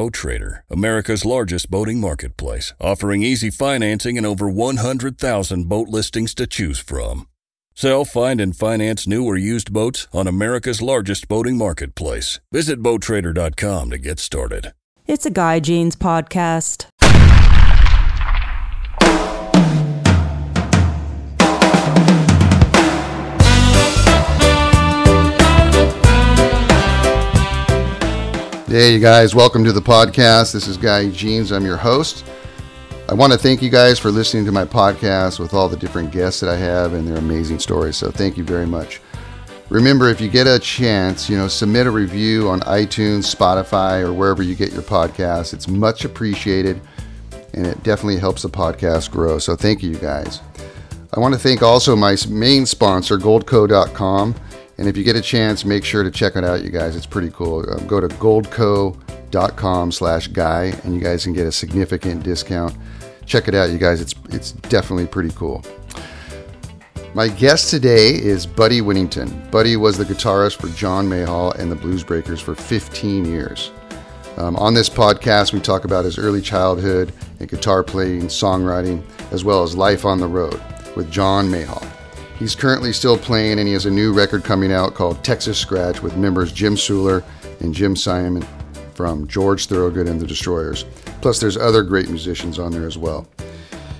Boat Trader, America's largest boating marketplace, offering easy financing and over 100,000 boat listings to choose from. Sell, find, and finance new or used boats on America's largest boating marketplace. Visit BoatTrader.com to get started. It's a Guy Jeans podcast. Hey, you guys, welcome to the podcast. This is Guy Jeans. I'm your host. I want to thank you guys for listening to my podcast with all the different guests that I have and their amazing stories. So, thank you very much. Remember, if you get a chance, you know, submit a review on iTunes, Spotify, or wherever you get your podcast. It's much appreciated and it definitely helps the podcast grow. So, thank you, you guys. I want to thank also my main sponsor, goldco.com. And if you get a chance, make sure to check it out, you guys. It's pretty cool. Um, go to goldco.com slash guy, and you guys can get a significant discount. Check it out, you guys. It's, it's definitely pretty cool. My guest today is Buddy Whittington. Buddy was the guitarist for John Mayall and the Blues Breakers for 15 years. Um, on this podcast, we talk about his early childhood and guitar playing, songwriting, as well as life on the road with John Mayall. He's currently still playing, and he has a new record coming out called Texas Scratch with members Jim Suhler and Jim Simon from George Thorogood and the Destroyers. Plus, there's other great musicians on there as well.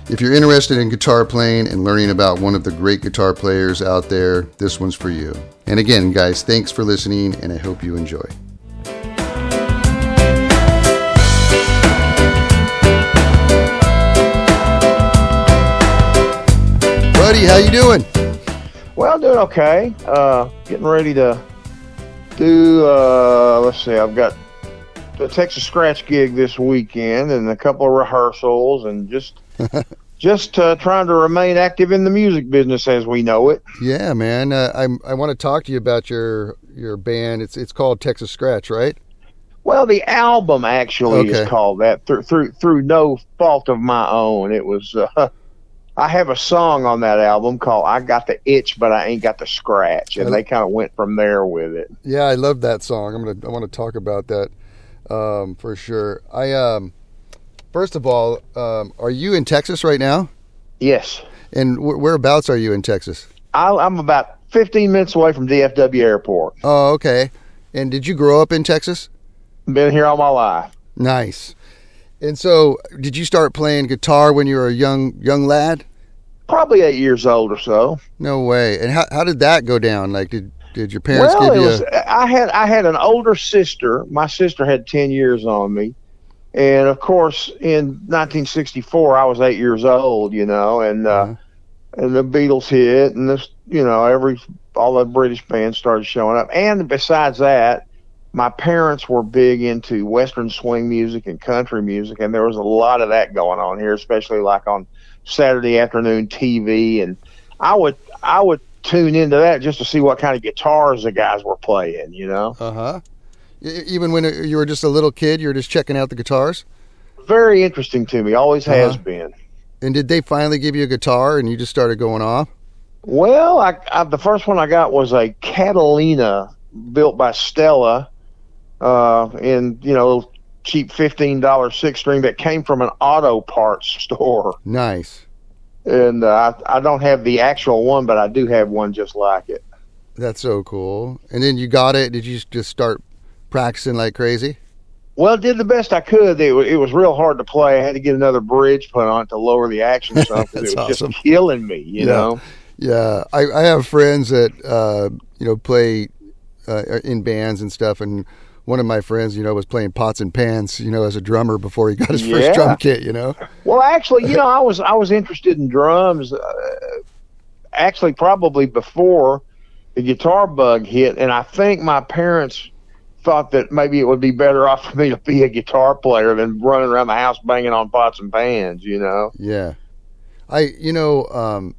If you're interested in guitar playing and learning about one of the great guitar players out there, this one's for you. And again, guys, thanks for listening, and I hope you enjoy. Buddy, how you doing? Well, doing okay. Uh, getting ready to do. Uh, let's see. I've got the Texas Scratch gig this weekend and a couple of rehearsals, and just just uh, trying to remain active in the music business as we know it. Yeah, man. Uh, I I want to talk to you about your your band. It's it's called Texas Scratch, right? Well, the album actually Okay. is called that through through through no fault of my own. It was. Uh, I have a song on that album called "I Got the Itch, but I Ain't Got the Scratch," and they kind of went from there with it. Yeah, I love that song. I'm gonna I want to talk about that um, for sure. I um first of all, um, are you in Texas right now? Yes. And wh- whereabouts are you in Texas? I, I'm about 15 minutes away from DFW Airport. Oh, okay. And did you grow up in Texas? Been here all my life. Nice. And so, did you start playing guitar when you were a young young lad? Probably eight years old or so. No way. And how how did that go down? Like, did did your parents well, give it you? was. a, I had I had an older sister. My sister had 10 years on me, and of course, in 1964, I was eight years old. You know, and uh, Uh-huh. and the Beatles hit, and this, you know, every all the British bands started showing up. And besides that, my parents were big into Western swing music and country music, and there was a lot of that going on here, especially like on Saturday afternoon TV. And I would I would tune into that just to see what kind of guitars the guys were playing. You know, Uh huh. Even when you were just a little kid, you were just checking out the guitars. very interesting to me. Always has Uh-huh. been. And did they finally give you a guitar and you just started going off? Well, I, I the first one I got was a Catalina built by Stella, uh, in you know cheap fifteen dollar six string that came from an auto parts store, Nice. and uh, I I don't have the actual one, but I do have one just like it. That's so cool. And then you got it. Did you just start practicing like crazy? Well, did the best I could. It, it was real hard to play. I had to get another bridge put on it to lower the action That's it was awesome. just killing me. You Yeah. know. Yeah, I, I have friends that uh, you know play uh, in bands and stuff, and one of my friends, you know, was playing pots and pans, you know, as a drummer before he got his Yeah. first drum kit. You know. Well, actually, you know, I was I was interested in drums. Uh, actually, probably before the guitar bug hit, and I think my parents thought that maybe it would be better off for me to be a guitar player than running around the house banging on pots and pans. You know. Yeah, I you know um,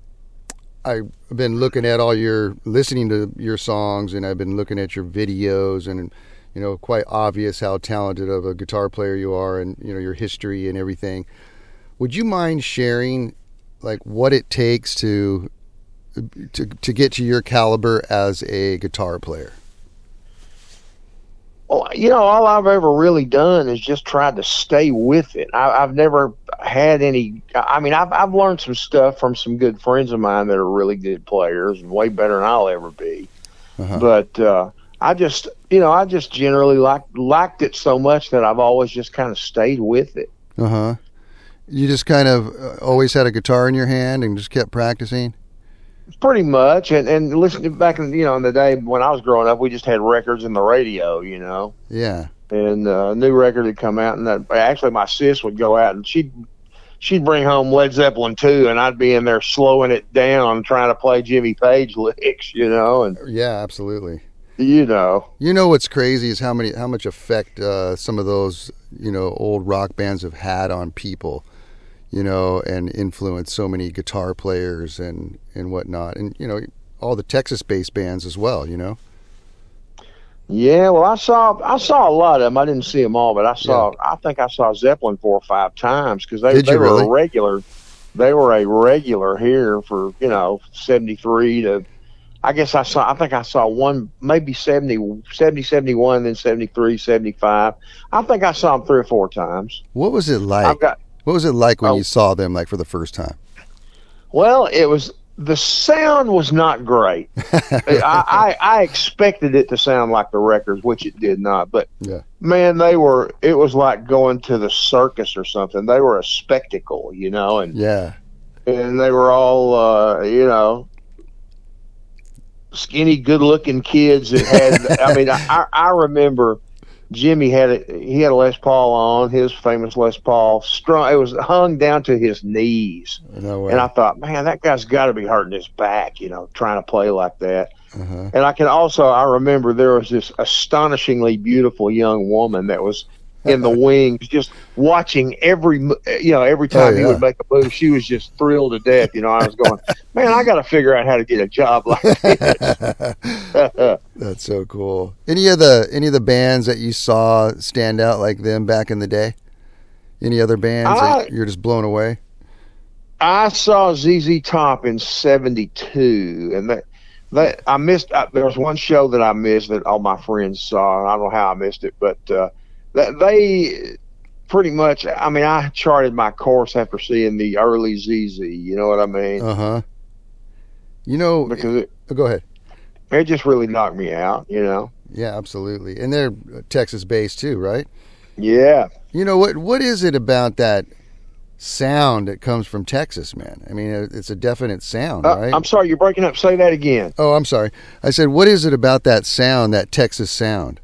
I've been looking at all your listening to your songs, and I've been looking at your videos, and you know, quite obvious how talented of a guitar player you are, and you know your history and everything. Would you mind sharing, like, what it takes to to to get to your caliber as a guitar player? Well, you know, all I've ever really done is just tried to stay with it. I, I've never had any. I mean, I've I've learned some stuff from some good friends of mine that are really good players and way better than I'll ever be. Uh-huh. But uh, I just, you know, I just generally liked liked it so much that I've always just kind of stayed with it. Uh huh. You just kind of uh, always had a guitar in your hand and just kept practicing. Pretty much, and and listening back in you know in the day when I was growing up, we just had records in the radio, you know. Yeah. and uh, a new record had come out, and that, actually my sis would go out and she'd she'd bring home Led Zeppelin two, and I'd be in there slowing it down, trying to play Jimmy Page licks, you know, and Yeah. Absolutely. You know, You know what's crazy is how many how much effect uh, some of those you know old rock bands have had on people, you know, and influenced so many guitar players and and whatnot, and you know all the Texas-based bands as well. You know. yeah. Well, I saw I saw a lot of them. I didn't see them all, but I saw. I think I saw Zeppelin four or five times because they Did they were really? a regular. They were a regular here for you know seventy three to. I guess I saw. I think I saw one, maybe 70, 70 71, then 73, 75. I think I saw them three or four times. What was it like? Got what was it like when Oh. you saw them like for the first time? Well, it was the sound was not great. I, I I expected it to sound like the records, which it did not. But Yeah. man, they were. It was like going to the circus or something. They were a spectacle, you know, and Yeah. and they were all, uh, you know, skinny, good-looking kids that had. I mean, I I remember. Jimmy had a, he had a Les Paul on his famous Les Paul strong. It was hung down to his knees, No and I thought, man, that guy's got to be hurting his back, you know, trying to play like that. uh-huh. And I can also, I remember there was this astonishingly beautiful young woman that was in the wings, just watching every, you know, every time he yeah. would make a move, she was just thrilled to death. You know, I was going, man, I got to figure out how to get a job like this. That's so cool. Any of the any of the bands that you saw stand out like them back in the day? Any other bands I- that you're just blown away? I saw ZZ Top in '72, and that that I missed. There was one show that I missed that all my friends saw. and I don't know how I missed it, but uh, they pretty much. I mean, I charted my course after seeing the early ZZ. You know what I mean? Uh huh. You know, because it, oh, go ahead. it just really knocked me out. You know? Yeah, absolutely. And they're Texas based too, right? Yeah. You know what? What is it about that sound that comes from Texas, man? I mean, it's a definite sound, Uh, right? I'm sorry, you're breaking up. Say that again. oh, I'm sorry. I said, what is it about that sound, that Texas sound?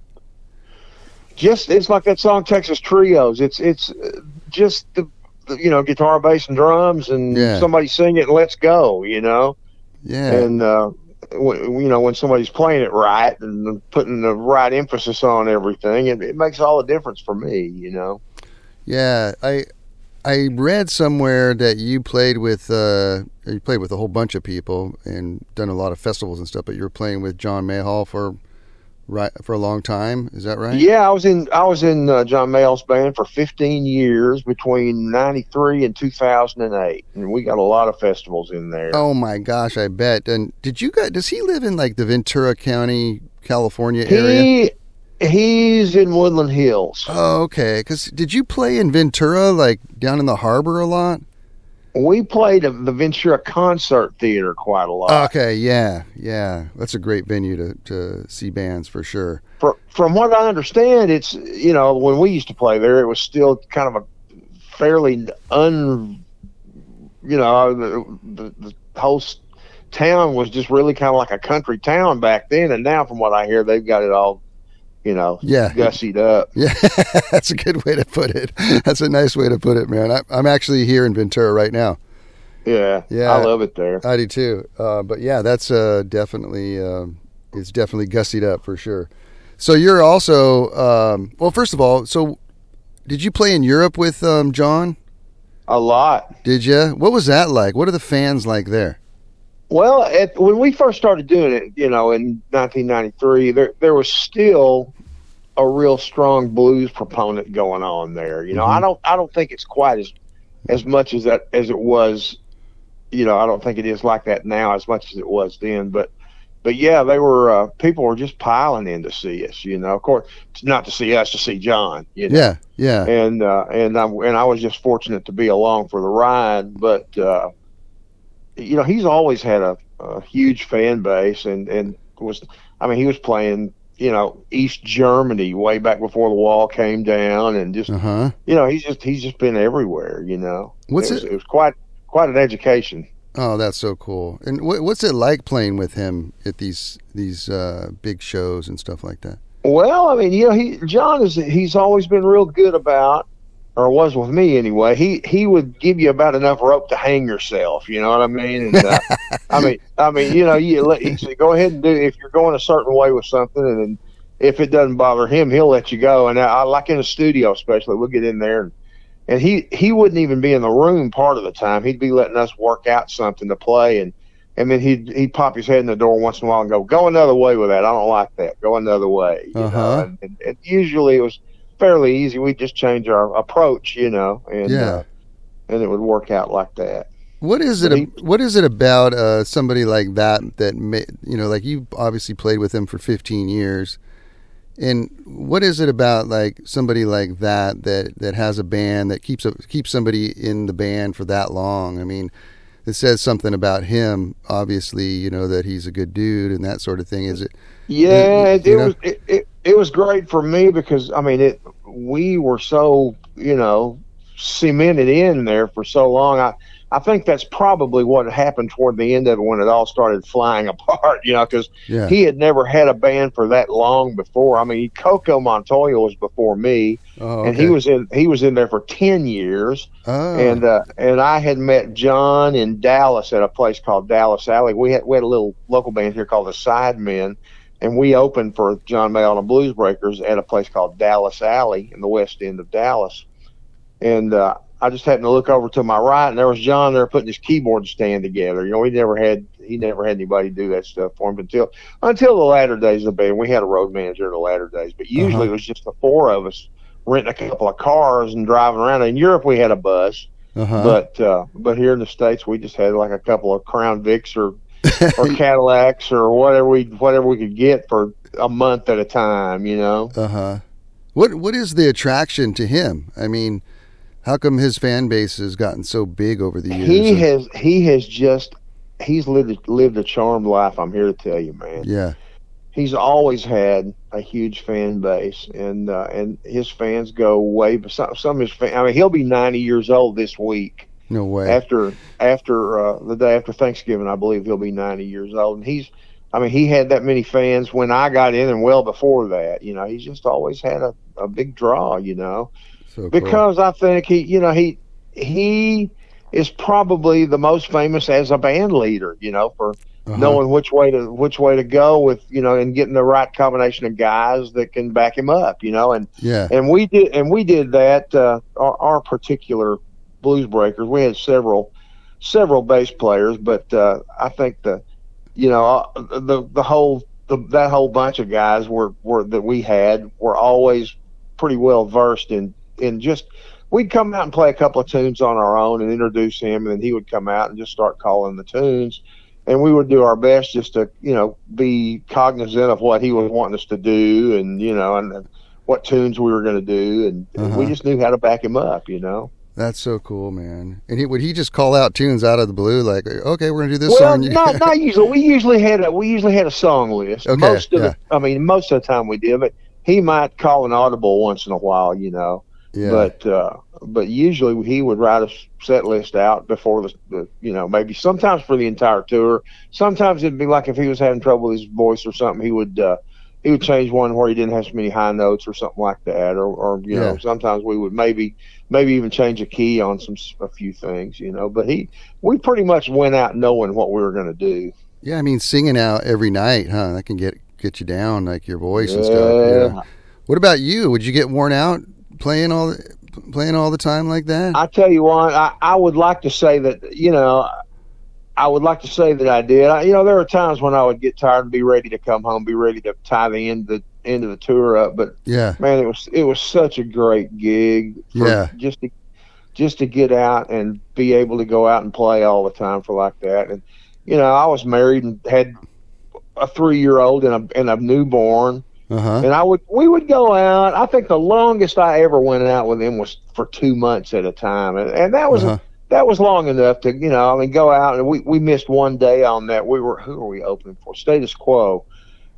Just it's like that song Texas Trios. It's it's uh, just the, the you know guitar, bass, and drums, and Yeah. somebody sing it and let's go. You know. Yeah. and uh, w- you know when somebody's playing it right and putting the right emphasis on everything, it, it makes all the difference for me. You know. Yeah, I I read somewhere that you played with uh, you played with a whole bunch of people and done a lot of festivals and stuff, but you were playing with John Mayall for right for a long time. Is that right? Yeah, I was in I was in uh, John Mayall's band for 15 years between '93 and 2008, and we got a lot of festivals in there. Oh my gosh, I bet. And did you guys? Does he live in like the Ventura County, California area? he he's in Woodland Hills. Oh, okay. Because did you play in Ventura, like down in the harbor, a lot? We played at the Ventura Concert Theater quite a lot. Okay, yeah, yeah. That's a great venue to to see bands for sure. Fr from what I understand, it's you know when we used to play there, it was still kind of a fairly un, you know, uh, the, the, the whole town was just really kind of like a country town back then, and now from what I hear, they've got it all, you know, Yeah. gussied up. Yeah, that's a good way to put it. That's a nice way to put it, man. I, I'm actually here in Ventura right now. Yeah, Yeah. I love it there. I do too. Uh, but yeah, that's uh, definitely uh, it's definitely gussied up for sure. So you're also um, well. First of all, so did you play in Europe with um, John? A lot. Did you? What was that like? What are the fans like there? Well, at, when we first started doing it, you know, in 1993, there there was still a real strong blues proponent going on there. You know, Mhm. I don't I don't think it's quite as as much as that as it was. You know, I don't think it is like that now as much as it was then. But but yeah, they were uh, people were just piling in to see us. You know, of course, not to see us, to see John. You know? Yeah, yeah. and uh, and I and I was just fortunate to be along for the ride. But uh, you know, he's always had a, a huge fan base, and and was I mean, he was playing you know East Germany way back before the wall came down, and just Uh huh. you know he's just he's just been everywhere. You know, What's it? Was, it- it was quite quite an education. Oh, that's so cool. And what, what's it like playing with him at these these uh, big shows and stuff like that? Well, I mean, you know, he John is he's always been real good about, or was with me anyway. He he would give you about enough rope to hang yourself. You know what I mean? And, uh, I mean, I mean, you know, you let he said, go ahead and do if you're going a certain way with something, and then if it doesn't bother him, he'll let you go. And I, I like in the studio, especially, we'll get in there and. And he, he wouldn't even be in the room part of the time. He'd be letting us work out something to play, and and then he'd he'd pop his head in the door once in a while and go, "Go another way with that. I don't like that. Go another way." You Uh-huh. know? and, and, and usually it was fairly easy. We just change our approach, you know, and Yeah. uh, and it would work out like that. What is it? He- What is it about uh, somebody like that that ma- you know, like you obviously played with him for 15 years, and what is it about like somebody like that that that has a band that keeps a, keeps somebody in the band for that long? I mean, it says something about him. Obviously, you know that he's a good dude and that sort of thing. Is it? Yeah, it, you it know? was it, it, it was great for me because I mean it. We were so you know cemented in there for so long. I I think that's probably what happened toward the end of it when it all started flying apart. You know, because Yeah. he had never had a band for that long before. I mean, Coco Montoya was before me, oh, and he was in he was in there for ten years. Oh, And uh, and I had met John in Dallas at a place called Dallas Alley. We had we had a little local band here called the Sidemen, and we opened for John Mayall and the Blues Breakers at a place called Dallas Alley in the west end of Dallas. And uh, I just happened to look over to my right, and there was John there putting his keyboard stand together. You know, he never had he never had anybody do that stuff for him until until the latter days of the band. We had a road manager in the latter days, but usually Uh-huh. it was just the four of us renting a couple of cars and driving around. In Europe, we had a bus. uh-huh. But uh, but here in the states, we just had like a couple of Crown Vics or or Cadillacs or whatever we whatever we could get for a month at a time. You know. Uh huh. What What is the attraction to him? I mean, how come his fan base has gotten so big over the years? He has he has just he's lived lived a charmed life. I'm here to tell you, man. yeah. He's always had a huge fan base, and uh, and his fans go way. Some, some of his fans. I mean, he'll be 90 years old this week. No way. after after uh, the day after Thanksgiving, I believe he'll be 90 years old. And he's, I mean, he had that many fans when I got in, and well before that. You know, he's just always had a, a big draw. You know, so cool. because I think he, you know, he he is probably the most famous as a band leader. You know, for Uh-huh. knowing which way to which way to go with you know, and getting the right combination of guys that can back him up. You know, and Yeah. and we did and we did that uh, our, our particular blues breakers we had several several bass players but uh, i think the you know uh, the the whole the, that whole bunch of guys were were that we had were always pretty well versed in in just we'd come out and play a couple of tunes on our own and introduce him and then he would come out and just start calling the tunes. And we would do our best just to you know be cognizant of what he was wanting us to do and you know and what tunes we were going to do. And Uh-huh. we just knew how to back him up you know That's so cool, man. And he, would he just call out tunes out of the blue, like, okay, we're gonna do this well song? not not usually we usually had a we usually had a song list Okay, most of yeah. the i mean most of the time we did but he might call an audible once in a while you know yeah. but uh but usually he would write a set list out before the, the you know maybe sometimes for the entire tour sometimes it'd be like if he was having trouble with his voice or something he would uh he would change one where he didn't have so many high notes or something like that or or you know sometimes we would maybe maybe even change a key on some a few things you know but he we pretty much went out knowing what we were going to do yeah, I mean, singing out every night, huh? That can get get you down, like your voice and stuff. Yeah. Yeah. What about you? Would you get worn out playing all the, playing all the time like that? I tell you what, I, I would like to say that you know, I would like to say that I did. I, you know, there were times when I would get tired and be ready to come home, be ready to tie the end the end of the tour up. But yeah. man, it was it was such a great gig. For Yeah. Just to just to get out and be able to go out and play all the time for like that. And you know, I was married and had a three year old and a and a newborn. Uh huh. And I would we would go out. I think the longest I ever went out with him was for two months at a time, and, and that was Uh-huh. That was long enough to you know I mean go out and we we missed one day on that. We were who were we opening for? Status Quo,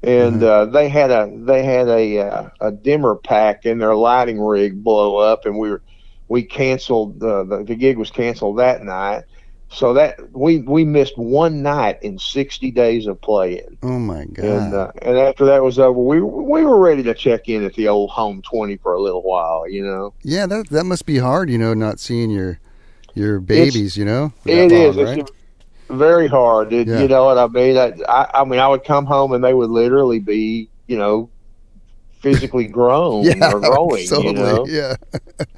and uh, they had a they had a uh, a dimmer pack in their lighting rig blow up, and we were we canceled the the, the gig was canceled that night. So that we we missed one night in sixty days of playing. Oh my god. And uh, and after that was over, we we were ready to check in at the old home twenty for a little while. You know, yeah, that that must be hard. You know, not seeing your your babies. you know. it is. long, right? It's very hard. It, Yeah. You know what I mean? I, I I mean, I would come home and they would literally be, you know, physically grown yeah, or growing. totally. You know, Yeah,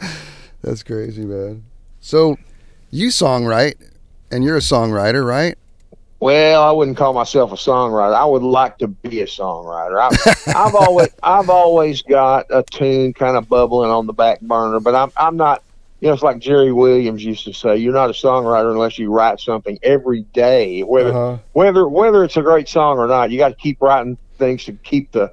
that's crazy, man. So you songwrite, and you're a songwriter, right? Well, I wouldn't call myself a songwriter. I would like to be a songwriter. I, I've always I've always got a tune kind of bubbling on the back burner, but I'm I'm not. You know, it's like Jerry Williams used to say: "You're not a songwriter unless you write something every day, whether Uh-huh. whether whether it's a great song or not. You got to keep writing things to keep the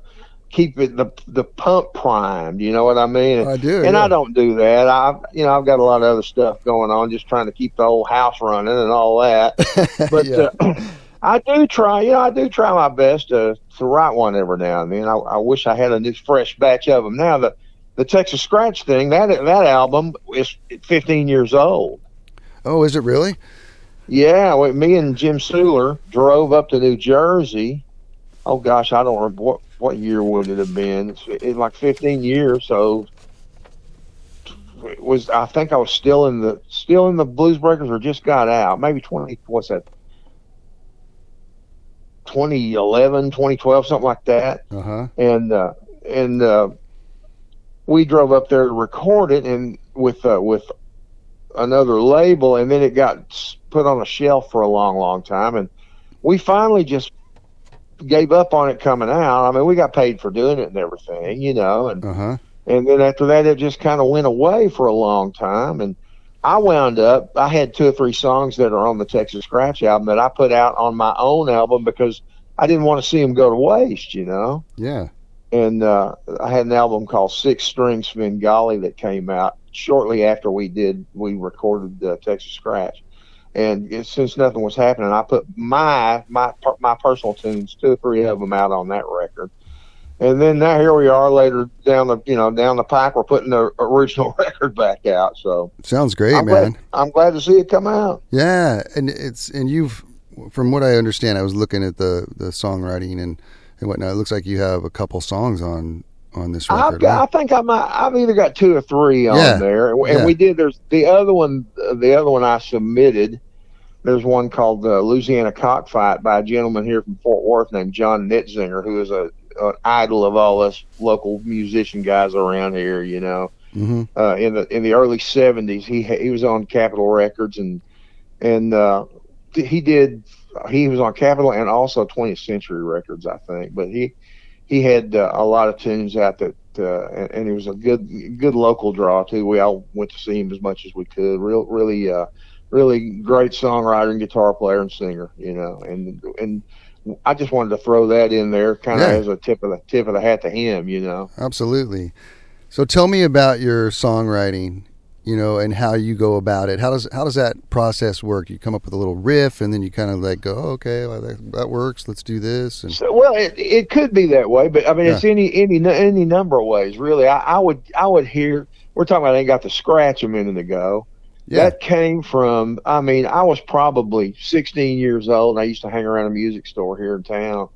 keep it the the pump primed. You know what I mean? I do. and yeah. I don't do that. I, you know, I've got a lot of other stuff going on, just trying to keep the whole house running and all that. But Yeah. uh, I do try. You know, I do try my best to to write one every now and then. I, I wish I had a new fresh batch of them. Now the the Texas Scratch thing that that album is 15 years old. oh, is it really? Yeah, well, me and Jim Suhler drove up to New Jersey. Oh gosh, I don't remember what what year would it have been. It's, it's like 15 years. So it was I think I was still in the still in the Blues Breakers or just got out. Maybe 20. What's that? 2011, 2012, something like that Uh huh. and uh, and uh, we drove up there to record it and with uh, with another label and then it got put on a shelf for a long long time and we finally just gave up on it coming out i mean we got paid for doing it and everything you know and Uh huh. and then after that it just kind of went away for a long time and i wound up i had two or three songs that are on the texas scratch album that i put out on my own album because i didn't want to see them go to waste you know Yeah. And uh, I had an album called Six String Svengali that came out shortly after we did we recorded uh, Texas Scratch, and it, since nothing was happening, I put my my my personal tunes, two or three of them, out on that record. And then now here we are later down the you know down the pike, we're putting the original record back out. So Sounds great, I'm man. glad I'm glad to see it come out. Yeah, and it's and you've, from what I understand, I was looking at the the songwriting and and whatnot. It looks like you have a couple songs on on this I've record. got, I think I might. I've either got two or three on Yeah, there, and yeah. we did. There's the other one. The other one I submitted. There's one called uh, Louisiana Cockfight by a gentleman here from Fort Worth named John Nitzinger, who is a an idol of all us local musician guys around here. You know, hmm uh, in the in the early '70s, he he was on Capitol Records and and uh, he did he was on Capitol and also 20th Century Records, I think. But he he had uh, a lot of tunes out that uh, and, and he was a good good local draw too. We all went to see him as much as we could. Real really uh, really great songwriter and guitar player and singer. You know, and and I just wanted to throw that in there, kind of Yeah. as a tip of the tip of the hat to him. You know. Absolutely. So tell me about your songwriting, you know, and how you go about it. How does how does that process work? You come up with a little riff, and then you kind of like go, oh, okay, well, that, that works. Let's do this. And So, well, it, it could be that way, but I mean, it's any any any number of ways, really. I, I would I would hear. We're talking about. I ain't got the scratch a minute ago. yeah, That came from. I mean, I was probably 16 years old, and I used to hang around a music store here in town.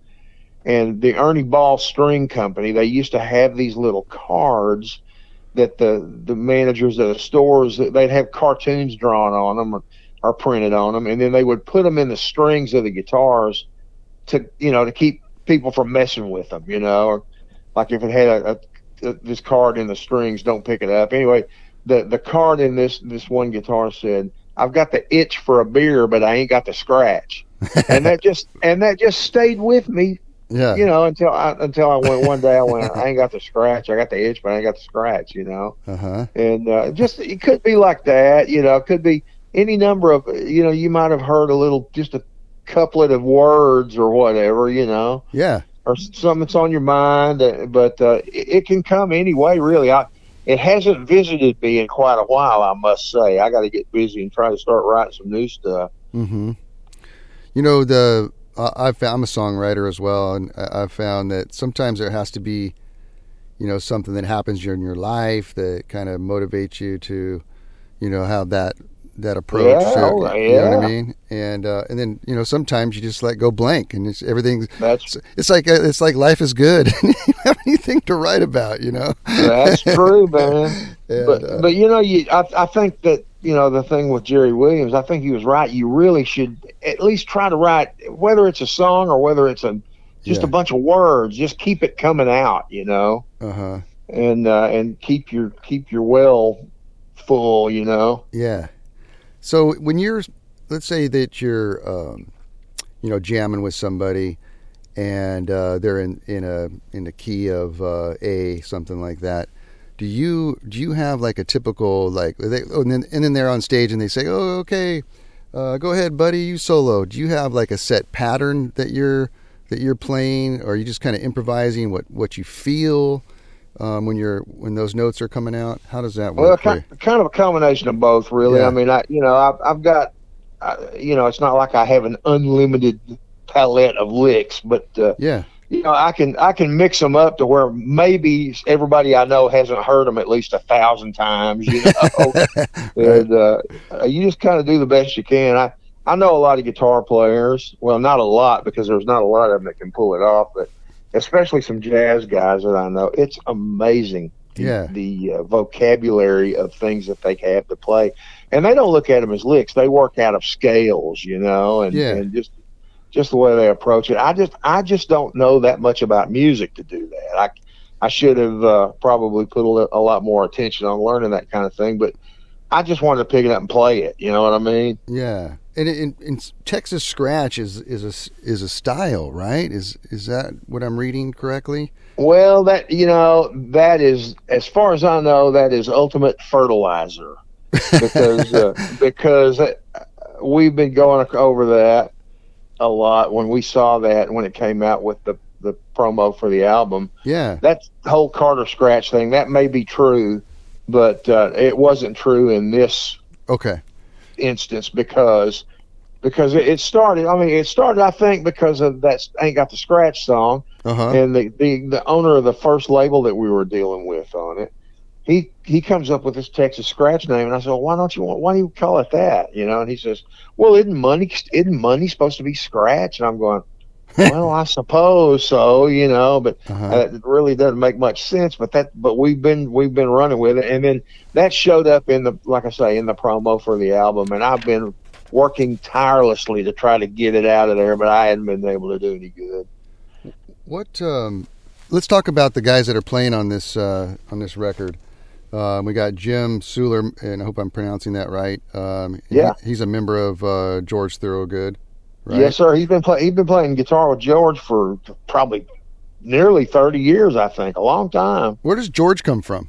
And the Ernie Ball String Company, they used to have these little cards that the the managers of the stores they'd have cartoons drawn on them or, or printed on them, and then they would put them in the strings of the guitars to you know to keep people from messing with them, you know, or like if it had a, a, a this card in the strings, don't pick it up. Anyway, the the card in this this one guitar said, "I've got the itch for a beer, but I ain't got the scratch," and that just and that just stayed with me, yeah, you know, until I until I went one day I went, I ain't got the scratch, I got the itch, but I ain't got the scratch, you know, uh huh, and uh, just it could be like that, you know, it could be any number of you know you might have heard a little just a couplet of words or whatever, you know, Yeah. or something that's on your mind. uh, But uh, it, it can come any way, really. I, it hasn't visited me in quite a while, I must say. I got to get busy and try to start writing some new stuff. Mm-hmm. You know, the I've found, I'm a songwriter as well, and I- I've found that sometimes there has to be, you know, something that happens during your life that kind of motivates you to, you know, have that that approach. Yeah, to, oh, You know what. I mean? And uh, and then you know sometimes you just let go blank, and it's everything. That's It's, like uh, it's like life is good. you have anything to write about, you know. That's true, man. And, but uh, but you know, you I, I think that you know the thing with Jerry Williams, I think he was right. You really should at least try to write, whether it's a song or whether it's a just Yeah. a bunch of words. Just keep it coming out, you know, Uh huh. and uh, and keep your keep your well full, you know. Yeah. So when you're, let's say that you're, um, you know, jamming with somebody, and uh, they're in in a in the key of uh, A, something like that. Do you do you have like a typical like they, oh, and then and then they're on stage and they say, oh okay, uh, go ahead, buddy, you solo. Do you have like a set pattern that you're that you're playing, or are you just kind of improvising what what you feel? Um, when you're when those notes are coming out, how does that work? Well, kind, of a combination of both, really. Yeah. I mean, I you know, I've, I've got, uh, you know, it's not like I have an unlimited palette of licks, but uh. Yeah. You know, I can I can mix them up to where maybe everybody I know hasn't heard them at least a thousand times. You know, and uh, you just kind of do the best you can. I I know a lot of guitar players. Well, not a lot because there's not a lot of them that can pull it off, but especially some jazz guys that I know. It's amazing. The, Yeah. the uh, vocabulary of things that they have to play, and they don't look at them as licks. They work out of scales, you know, and, Yeah. and just just the way they approach it. I just I just don't know that much about music to do that. I I should have uh, probably put a, a lot more attention on learning that kind of thing, but I just wanted to pick it up and play it. You know what I mean? Yeah, and in, in Texas scratch is is a is a style, right? Is is that what I'm reading correctly? Well, that you know that is as far as I know that is ultimate fertilizer because uh, because uh, we've been going over that a lot when we saw that when it came out with the the promo for the album. Yeah, that whole Carter scratch thing that may be true, but uh, it wasn't true in this okay, instance because because it, started. I mean, it started. I think because of that ain't got the scratch song, uh huh, and the, the the owner of the first label that we were dealing with on it. He he comes up with this Texas scratch name, and I said, well, "Why don't you want? Why do you call it that?" You know, and he says, "Well, isn't money isn't money supposed to be scratch?" And I'm going, "Well, I suppose so, you know, but uh-huh. uh, it really doesn't make much sense, but that, but we've been we've been running with it, and then that showed up in the like I say in the promo for the album, and I've been working tirelessly to try to get it out of there, but I hadn't been able to do any good. What? Um, let's talk about the guys that are playing on this uh, on this record. Um, we got Jim Suhler, and I hope I'm pronouncing that right. Um, he- Yeah. he's a member of uh, George Thorogood. Right? Yes, sir. He's been play, he's been playing guitar with George for probably nearly thirty years, I think, a long time. Where does George come from?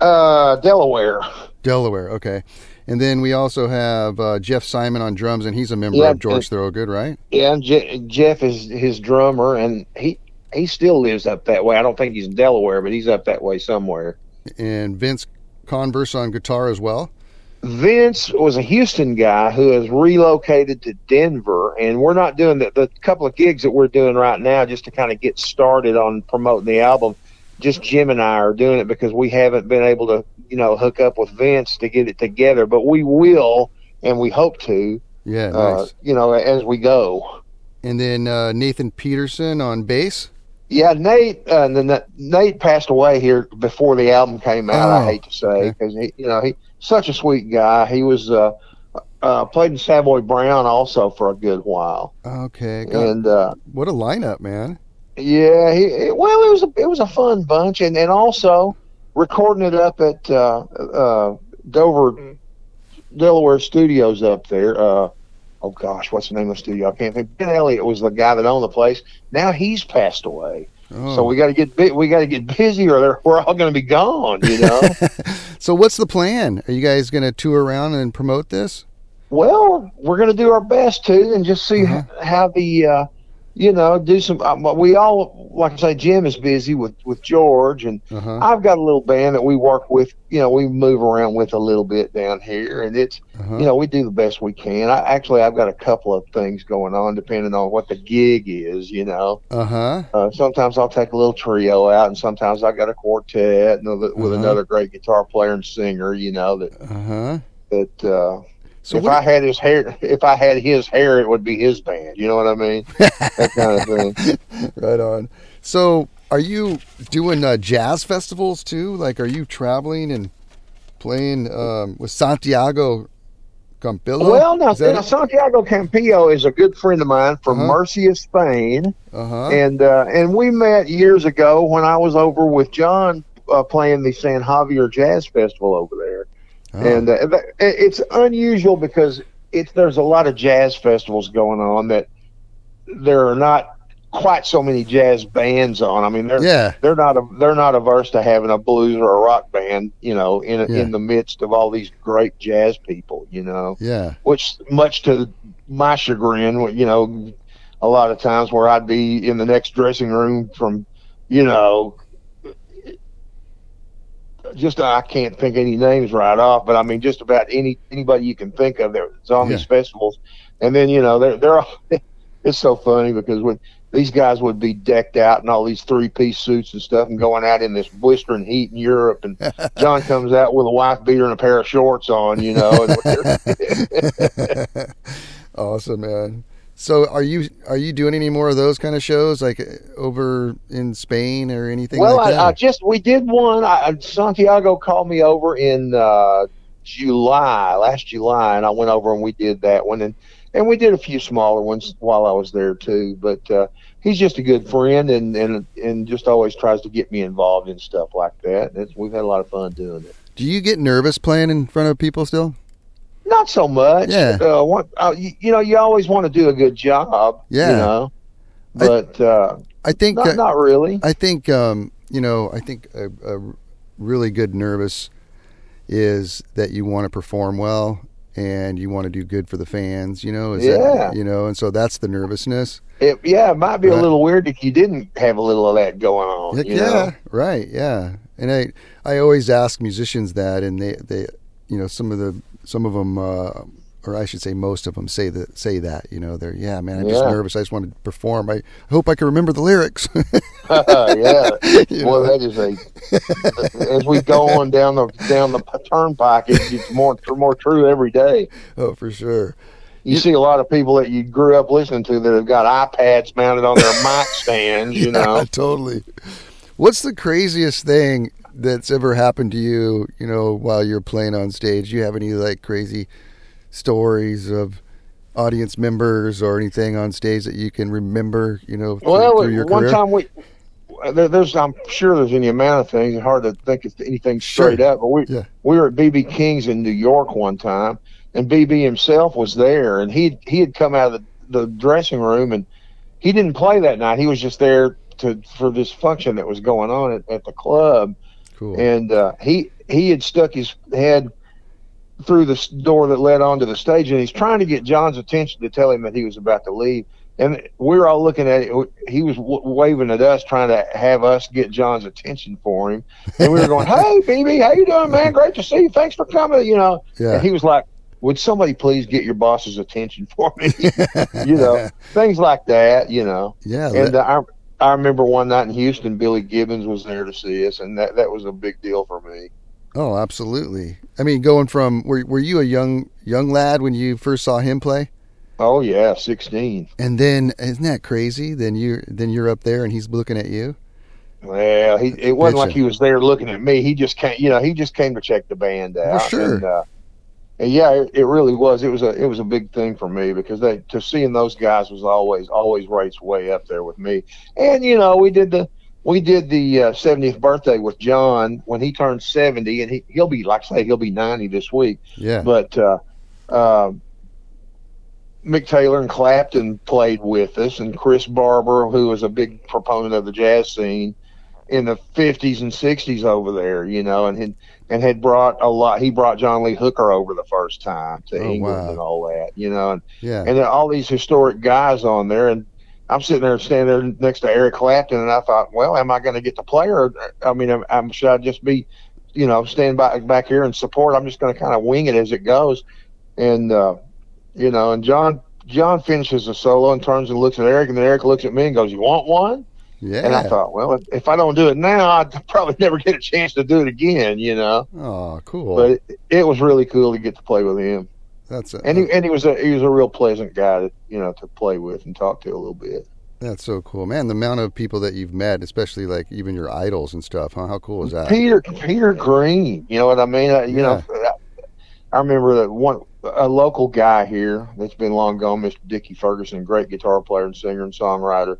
Uh, Delaware. Delaware. Okay. And then we also have uh, Jeff Simon on drums, and he's a member Yeah, of George Thorogood, right? Yeah, Je- Jeff is his drummer, and he he still lives up that way. I don't think he's in Delaware, but he's up that way somewhere. And Vince Converse on guitar as well. Vince was a Houston guy who has relocated to Denver, and we're not doing the, the couple of gigs that we're doing right now just to kind of get started on promoting the album. Just Jim and I are doing it because we haven't been able to, you know, hook up with Vince to get it together, but we will, and we hope to, Yeah, uh, nice. you know, as we go. And then uh, Nathan Peterson on bass. Yeah, Nate. Uh, the, the- Nate passed away here before the album came out. Oh, I hate to say because he, you know, he such a sweet guy. He was uh, uh, played in Savoy Brown also for a good while, Okay, God, and uh, what a lineup, man. yeah, he it- well, it was a it was a fun bunch, and and also recording it up at uh, uh, Dover, Delaware Studios up there. Oh gosh, what's the name of the studio? I can't think. Ben Elliott was the guy that owned the place. Now he's passed away. Oh. So we got to get bu- we got to get busy, or we're all going to be gone. You know. So what's the plan? Are you guys going to tour around and promote this? Well, we're going to do our best to, and just see Uh-huh. how the, uh, you know, do some. Um, we all, like I say, Jim is busy with with George, and Uh-huh. I've got a little band that we work with. You know, we move around with a little bit down here, and it's, Uh-huh. you know, we do the best we can. I actually, I've got a couple of things going on depending on what the gig is. You know, Uh-huh. uh, sometimes I'll take a little trio out, and sometimes I've got a quartet with Uh-huh. another great guitar player and singer. You know that Uh-huh. that. Uh, So if I had his hair, if I had his hair, it would be his band. You know what I mean? that kind of thing. right on. So, are you doing uh, jazz festivals too? Like, are you traveling and playing um, with Santiago Campillo? Well, now? Santiago Campillo is a good friend of mine from Uh-huh. Murcia, Spain, Uh-huh. and uh, and we met years ago when I was over with John uh, playing the San Javier Jazz Festival over there. Oh. And uh, it's unusual because it's there's a lot of jazz festivals going on that there are not quite so many jazz bands on. I mean, they're yeah. they're not a, they're not averse to having a blues or a rock band, you know, in Yeah. in the midst of all these great jazz people, you know, Yeah. which much to my chagrin, you know, a lot of times where I'd be in the next dressing room from, you know, just I can't think any names right off, but I mean just about any anybody you can think of on these Yeah. festivals, and then you know they're they're all, it's so funny because when these guys would be decked out in all these three piece suits and stuff and going out in this blistering heat in Europe, and John comes out with a wife beater and a pair of shorts on, you know. And awesome, man. So, are you are you doing any more of those kind of shows, like uh, over in Spain or anything well, like that? I, I just we did one. I, Santiago called me over in uh, July, last July, and I went over and we did that one, and and we did a few smaller ones while I was there too. But uh, he's just a good friend, and and and just always tries to get me involved in stuff like that. It's, we've had a lot of fun doing it. Do you get nervous playing in front of people still? Not so much. Yeah. Uh, what, uh, you, you know, you always want to do a good job. Yeah. You know, I- but uh, I think not uh, not really. I think um, you know. I think a, a really good nervous is that you want to perform well and you want to do good for the fans. You know, is Yeah. that, you know, and so that's the nervousness. It, yeah, it might be a little weird if you didn't have a little of that going on. Yeah, know? right, yeah. And I I always ask musicians that, and they they you know some of the some of them. Uh, or I should say, most of them say that. Say that, you know, they're yeah, man. I'm just nervous. I just want to perform. I hope I can remember the lyrics. yeah. You Well, know? that is a. as we go on down the down the turnpike, it gets more more true every day. oh, for sure. You see a lot of people that you grew up listening to that have got iPads mounted on their mic stands. You know, totally. What's the craziest thing that's ever happened to you, you know, while you're playing on stage? Do you have any like crazy stories of audience members or anything on stage that you can remember, you know, through, well, through your one career? time we. There's, I'm sure there's any amount of things. It's hard to think of anything straight Sure. up. But we Yeah. we were at BB King's in New York one time, and BB himself was there, and he he had come out of the, the dressing room, and he didn't play that night. He was just there to for this function that was going on at, at the club, cool. and uh, he he had stuck his head through the door that led onto the stage, and he's trying to get John's attention to tell him that he was about to leave. And we were all looking at it. He was w- waving at us, trying to have us get John's attention for him. And we were going, "Hey, BB, how you doing, man? Great to see you. Thanks for coming." You know. yeah. And he was like, "Would somebody please get your boss's attention for me?" you know, things like that. You know. yeah. And that- uh, I, I remember one night in Houston, Billy Gibbons was there to see us, and that that was a big deal for me. oh, absolutely. I mean, going from were were you a young young lad when you first saw him play? Oh yeah, sixteen. And then isn't that crazy? Then you then you're up there and he's looking at you. Well, he it wasn't like he was there looking at me. He just came, you know, he just came to check the band out. Well, sure. And, uh, and yeah, it, it really was. It was a it was a big thing for me because they to seeing those guys was always always rates way up there with me. And you know, we did the we did the uh, 70th birthday with John when he turned 70, and he he'll be like I say he'll be 90 this week. Yeah. But uh, uh, Mick Taylor and Clapton played with us, and Chris Barber, who was a big proponent of the jazz scene in the 50s and 60s over there, you know, and and and had brought a lot. He brought John Lee Hooker over the first time to Oh, England wow. and all that, you know, and Yeah. and then all these historic guys on there, and I'm sitting there standing there next to Eric Clapton, and I thought, well, am I going to get to play, or I mean, am, am, should I just be, you know, stand back back here and support? I'm just going to kind of wing it as it goes, and uh, you know, and John John finishes the solo and turns and looks at Eric, and then Eric looks at me and goes, "You want one?" Yeah. And I thought, well, if, if I don't do it now, I'd probably never get a chance to do it again, you know. oh, cool. But it, it was really cool to get to play with him, that's a, and he and he was a he was a real pleasant guy to you know to play with and talk to a little bit. that's so cool, man. The amount of people that you've met, especially like even your idols and stuff. Huh? How cool is that? Peter Peter Green, you know what I mean? Uh, You know, I remember that one a local guy here that's been long gone, Mr. Dickie Ferguson, great guitar player and singer and songwriter.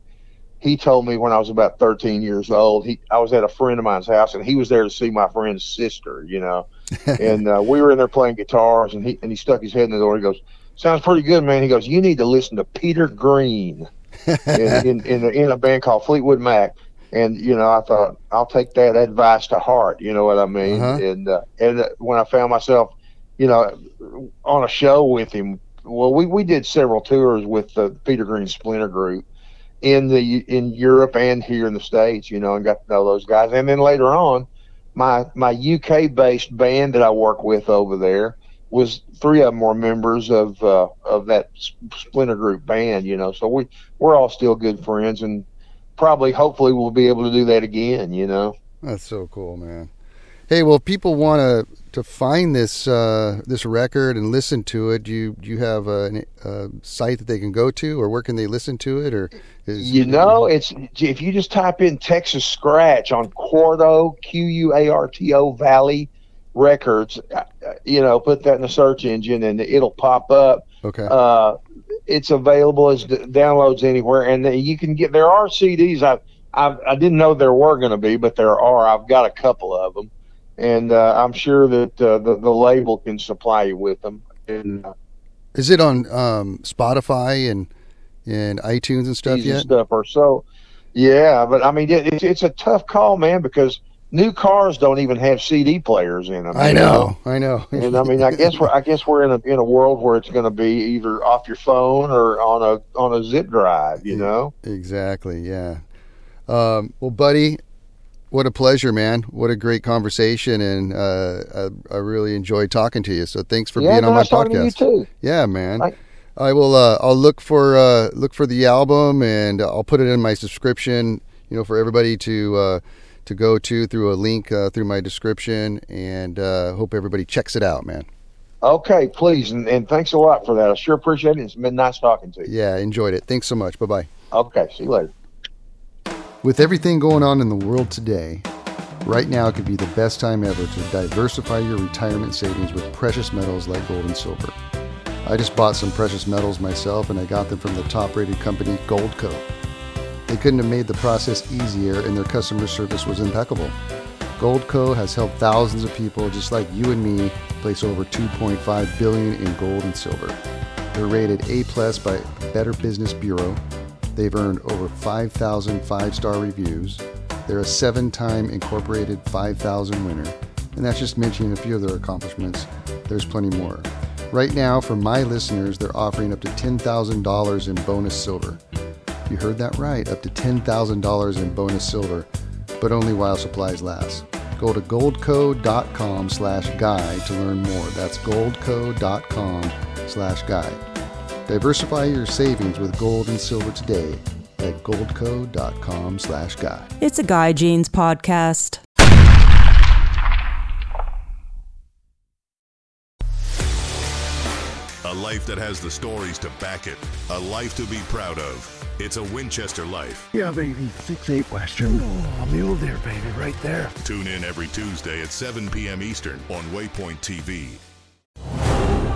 He told me when I was about 13 years old, he I was at a friend of mine's house and he was there to see my friend's sister, you know, and uh, we were in there playing guitars and he and he stuck his head in the door. He goes, "Sounds pretty good, man." He goes, "You need to listen to Peter Green." in in in a, in a band called Fleetwood Mac. And you know, I thought I'll take that advice to heart. You know what I mean? Uh-huh. And uh, and uh, when I found myself, you know, on a show with him, well, we we did several tours with the Peter Green Splinter Group in the in Europe and here in the states. You know, and got to know those guys. And then later on, my my UK based band that I work with over there was three of them were members of uh, of that Splinter Group band. You know, so we we're all still good friends and probably hopefully we'll be able to do that again you know That's so cool, man. Hey, well, if people want to to find this uh, this record and listen to it. Do you do you have a, a site that they can go to, or where can they listen to it, or is you know it's if you just type in texas scratch on quarto q-u-a-r-t-o valley records uh, you know put that in the search engine and it'll pop up okay, uh, it's available as d- downloads anywhere, and you can get. There are CDs. I I, I didn't know there were going to be, but there are. I've got a couple of them, and uh, I'm sure that uh, the the label can supply you with them. And uh, is it on um, Spotify and and iTunes and stuff and yet? stuff or so. Yeah, but I mean, it, it's it's a tough call, man, because new cars don't even have CD players in them. I you know, I know. and I mean, I guess we're I guess we're in a in a world where it's going to be either off your phone or on a on a zip drive. You know. Exactly. Yeah. Um, well, buddy, what a pleasure, man. What a great conversation, and uh, I, I really enjoyed talking to you. So thanks for yeah, being on my talking to you podcast. too. Yeah, man. I will. Uh, I'll look for uh, look for the album, and I'll put it in my subscription. You know, for everybody to uh, to go to through a link uh, through my description, and uh, hope everybody checks it out, man. Okay, please, and, and thanks a lot for that. I sure appreciate it. It's been nice talking to you. Yeah, enjoyed it. Thanks so much. Bye bye. Okay, see you later. With everything going on in the world today, right now could be the best time ever to diversify your retirement savings with precious metals like gold and silver. I just bought some precious metals myself and I got them from the top rated company Goldco. They couldn't have made the process easier and their customer service was impeccable. Goldco has helped thousands of people just like you and me place over 2.5 billion in gold and silver. They're rated A plus by Better Business Bureau. They've earned over 5,000 five-star reviews. They're a seven-time incorporated 5,000 winner. And that's just mentioning a few of their accomplishments. There's plenty more. Right now, for my listeners, they're offering up to $10,000 in bonus silver. You heard that right, up to $10,000 in bonus silver, but only while supplies last. Go to goldco.com slash guy to learn more. That's goldco.com slash guy. Diversify your savings with gold and silver today at goldco.com slash guy. It's a Guy Jeans podcast. A life that has the stories to back it. A life to be proud of. It's a Winchester life. Yeah, baby. Six eight Western. Oh, mule deer, baby, right there. Tune in every Tuesday at 7 p.m. Eastern on Waypoint TV.